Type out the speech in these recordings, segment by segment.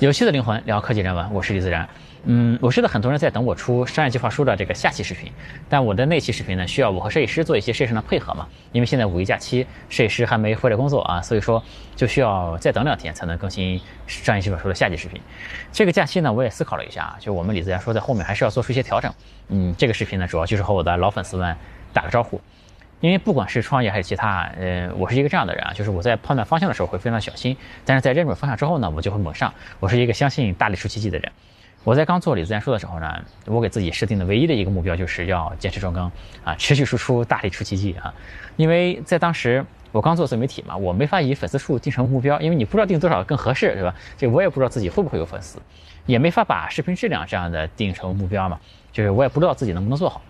有趣的灵魂聊科技人文，我是李自然。嗯，我知道很多人在等我出商业计划书的这个下期视频，但我的那期视频呢，需要我和设计师做一些设计上的配合嘛。因为现在五一假期，设计师还没回来工作啊，所以说就需要再等两天才能更新商业计划书的下期视频。这个假期呢，我也思考了一下啊，就我们李自然说在后面还是要做出一些调整。嗯，这个视频呢，主要就是和我的老粉丝们打个招呼。因为不管是创业还是其他，呃，我是一个这样的人啊，就是我在判断方向的时候会非常小心，但是在认准方向之后呢，我就会猛上。我是一个相信大力出奇迹的人。我在刚做李自然说的时候呢，我给自己设定的唯一的一个目标就是要坚持重更啊，持续输出，大力出奇迹啊。因为在当时我刚做自媒体嘛，我没法以粉丝数定成目标，因为你不知道定多少更合适，是吧？这我也不知道自己会不会有粉丝，也没法把视频质量这样的定成目标嘛，就是我也不知道自己能不能做好。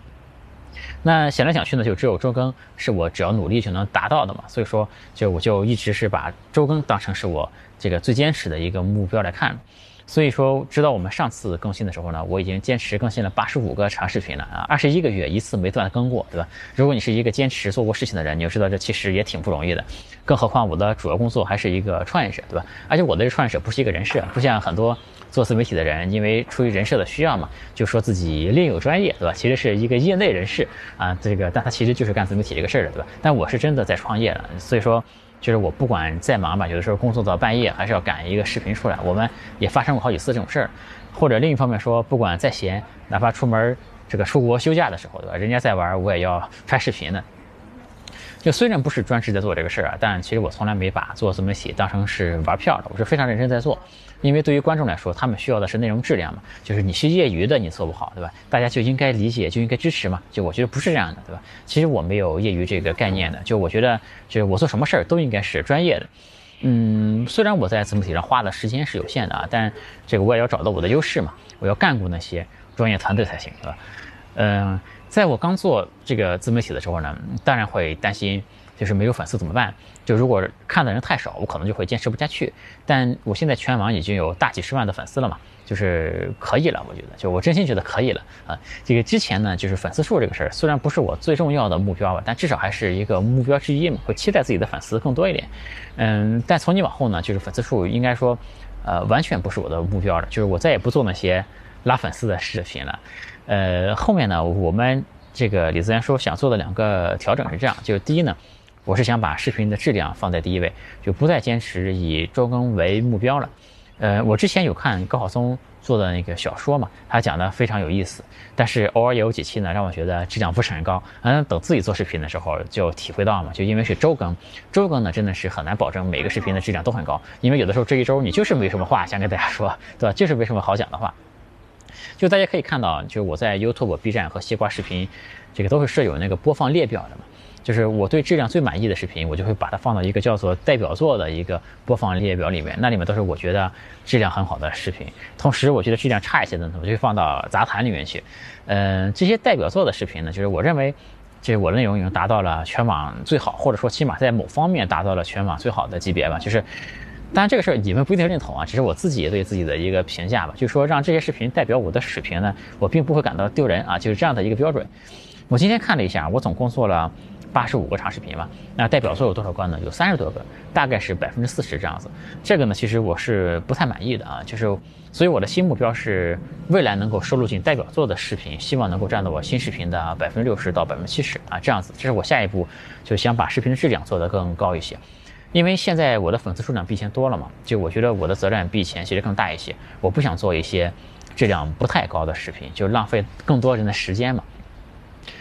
那想来想去呢，就只有周更是我只要努力就能达到的嘛，所以说就我就一直是把周更当成是我这个最坚持的一个目标来看。所以说，直到我们上次更新的时候呢，我已经坚持更新了八十五个长视频了啊，二十一个月一次没断更过，对吧？如果你是一个坚持做过事情的人，你就知道这其实也挺不容易的。更何况我的主要工作还是一个创业者，对吧？而且我的这创业者不是一个人设，不像很多做自媒体的人，因为出于人设的需要嘛，就说自己另有专业，对吧？其实是一个业内人士啊，这个但他其实就是干自媒体这个事儿的，对吧？但我是真的在创业了，所以说。就是我不管再忙吧，有的时候工作到半夜还是要赶一个视频出来。我们也发生过好几次这种事儿，或者另一方面说，不管再闲，哪怕出门这个出国休假的时候，对吧？人家在玩，我也要拍视频的。就虽然不是专职在做这个事儿啊，但其实我从来没把做自媒体当成是玩票的，我是非常认真在做。因为对于观众来说，他们需要的是内容质量嘛，就是你是业余的，你做不好，对吧？大家就应该理解，就应该支持嘛。就我觉得不是这样的，对吧？其实我没有业余这个概念的，就我觉得，就是我做什么事儿都应该是专业的。嗯，虽然我在自媒体上花的时间是有限的啊，但这个我也要找到我的优势嘛，我要干过那些专业团队才行，对吧？嗯，在我刚做这个自媒体的时候呢，当然会担心。就是没有粉丝怎么办？就如果看的人太少，我可能就会坚持不下去。但我现在全网已经有大几十万的粉丝了嘛，就是可以了。我觉得，就我真心觉得可以了啊。这个之前呢，就是粉丝数这个事儿，虽然不是我最重要的目标吧，但至少还是一个目标之一嘛，会期待自己的粉丝更多一点。嗯，但从今往后呢，就是粉丝数应该说，呃，完全不是我的目标了。就是我再也不做那些拉粉丝的视频了。呃，后面呢，我们这个李自然说想做的两个调整是这样，就是第一呢。我是想把视频的质量放在第一位，就不再坚持以周更为目标了。呃，我之前有看高晓松做的那个小说嘛，他讲的非常有意思，但是偶尔也有几期呢，让我觉得质量不是很高。嗯，等自己做视频的时候就体会到嘛，就因为是周更，周更呢真的是很难保证每个视频的质量都很高，因为有的时候这一周你就是没什么话想跟大家说，对吧？就是没什么好讲的话。就大家可以看到，就是我在 YouTube、B 站和西瓜视频，这个都是设有那个播放列表的嘛。就是我对质量最满意的视频，我就会把它放到一个叫做代表作的一个播放列表里面，那里面都是我觉得质量很好的视频。同时，我觉得质量差一些的，我就会放到杂谈里面去。嗯，这些代表作的视频呢，就是我认为，这我的内容已经达到了全网最好，或者说起码在某方面达到了全网最好的级别吧。就是，当然这个事儿你们不一定认同啊，只是我自己对自己的一个评价吧。就是说，让这些视频代表我的水平呢，我并不会感到丢人啊，就是这样的一个标准。我今天看了一下，我总共做了。八十五个长视频嘛，那代表作有多少个呢？有三十多个，大概是百分之四十这样子。这个呢，其实我是不太满意的啊，就是，所以我的新目标是未来能够收录进代表作的视频，希望能够占到我新视频的百分之六十到百分之七十啊，这样子，这是我下一步就想把视频的质量做得更高一些。因为现在我的粉丝数量比以前多了嘛，就我觉得我的责任比以前其实更大一些，我不想做一些质量不太高的视频，就浪费更多人的时间嘛。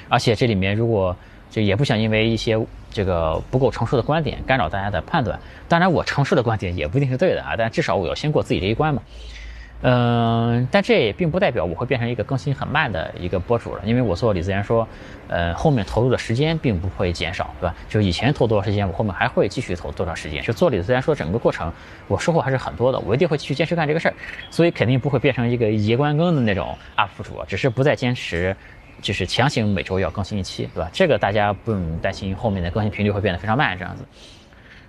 而且这里面如果就也不想因为一些这个不够成熟的观点干扰大家的判断。当然，我成熟的观点也不一定是对的啊，但至少我要先过自己这一关嘛。嗯，但这也并不代表我会变成一个更新很慢的一个博主了，因为我做李自然说，呃，后面投入的时间并不会减少，对吧？就以前投多少时间，我后面还会继续投多少时间。就做李自然说整个过程，我收获还是很多的，我一定会继续坚持干这个事儿，所以肯定不会变成一个一关更的那种 UP 主，只是不再坚持。就是强行每周要更新一期，对吧？这个大家不用担心，后面的更新频率会变得非常慢，这样子。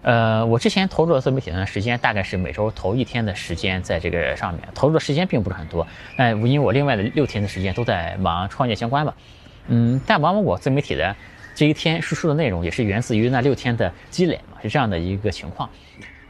呃，我之前投入的自媒体的时间大概是每周投一天的时间在这个上面，投入的时间并不是很多。那因为我另外的六天的时间都在忙创业相关吧，嗯，但往往我自媒体的这一天输出的内容也是源自于那六天的积累嘛，是这样的一个情况。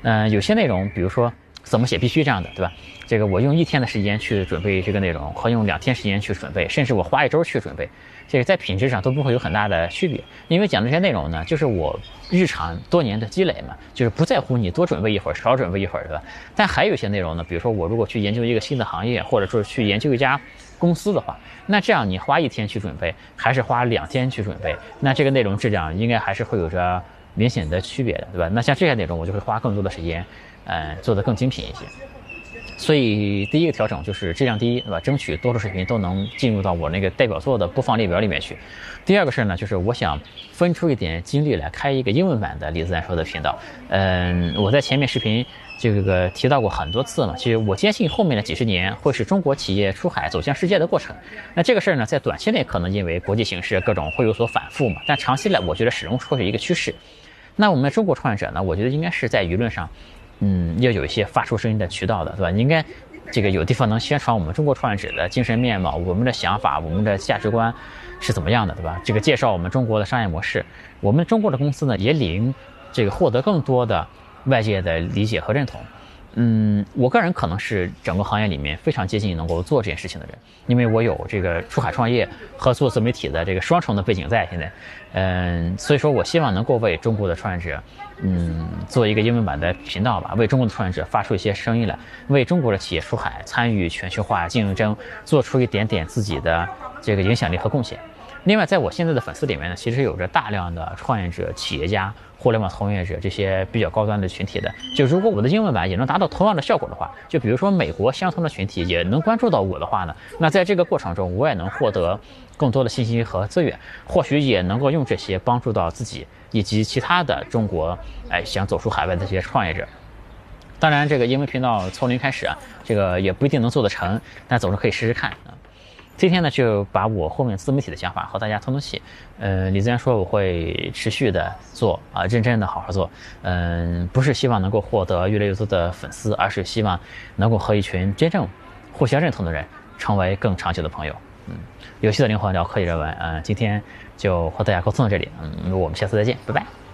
嗯，有些内容，比如说。怎么写必须这样的，对吧？这个我用一天的时间去准备这个内容，和用两天时间去准备，甚至我花一周去准备，这个在品质上都不会有很大的区别。因为讲这些内容呢，就是我日常多年的积累嘛，就是不在乎你多准备一会儿，少准备一会儿，对吧？但还有一些内容呢，比如说我如果去研究一个新的行业，或者说去研究一家公司的话，那这样你花一天去准备，还是花两天去准备，那这个内容质量应该还是会有着明显的区别的，对吧？那像这些内容，我就会花更多的时间，呃，做得更精品一些。所以第一个调整就是质量第一，对吧？争取多数视频都能进入到我那个代表作的播放列表里面去。第二个事儿呢，就是我想分出一点精力来开一个英文版的李自然说的频道。嗯，我在前面视频这个提到过很多次嘛。其实我坚信后面的几十年会是中国企业出海走向世界的过程。那这个事儿呢，在短期内可能因为国际形势各种会有所反复嘛，但长期来我觉得始终会是一个趋势。那我们中国创业者呢，我觉得应该是在舆论上。嗯，要有一些发出声音的渠道的，对吧？你应该这个有地方能宣传我们中国创业者的精神面貌，我们的想法，我们的价值观是怎么样的，对吧？这个介绍我们中国的商业模式，我们中国的公司呢，也理应这个获得更多的外界的理解和认同。嗯，我个人可能是整个行业里面非常接近能够做这件事情的人，因为我有这个出海创业和做自媒体的这个双重的背景在现在，嗯，所以说我希望能够为中国的创业者，嗯，做一个英文版的频道吧，为中国的创业者发出一些声音来，为中国的企业出海参与全球化竞争，做出一点点自己的这个影响力和贡献。另外，在我现在的粉丝里面呢，其实有着大量的创业者、企业家。互联网从业者这些比较高端的群体的，就如果我的英文版也能达到同样的效果的话，就比如说美国相同的群体也能关注到我的话呢，那在这个过程中，我也能获得更多的信息和资源，或许也能够用这些帮助到自己以及其他的中国哎想走出海外的这些创业者。当然，这个英文频道从零开始啊，这个也不一定能做得成，但总是可以试试看啊。今天呢，就把我后面自媒体的想法和大家通通气。呃，李自然说我会持续的做啊，认真的好好做。嗯，不是希望能够获得越来越多的粉丝，而是希望能够和一群真正互相认同的人成为更长久的朋友。嗯，有趣的灵魂聊科技人文。嗯，今天就和大家沟通到这里。嗯，我们下次再见，拜拜。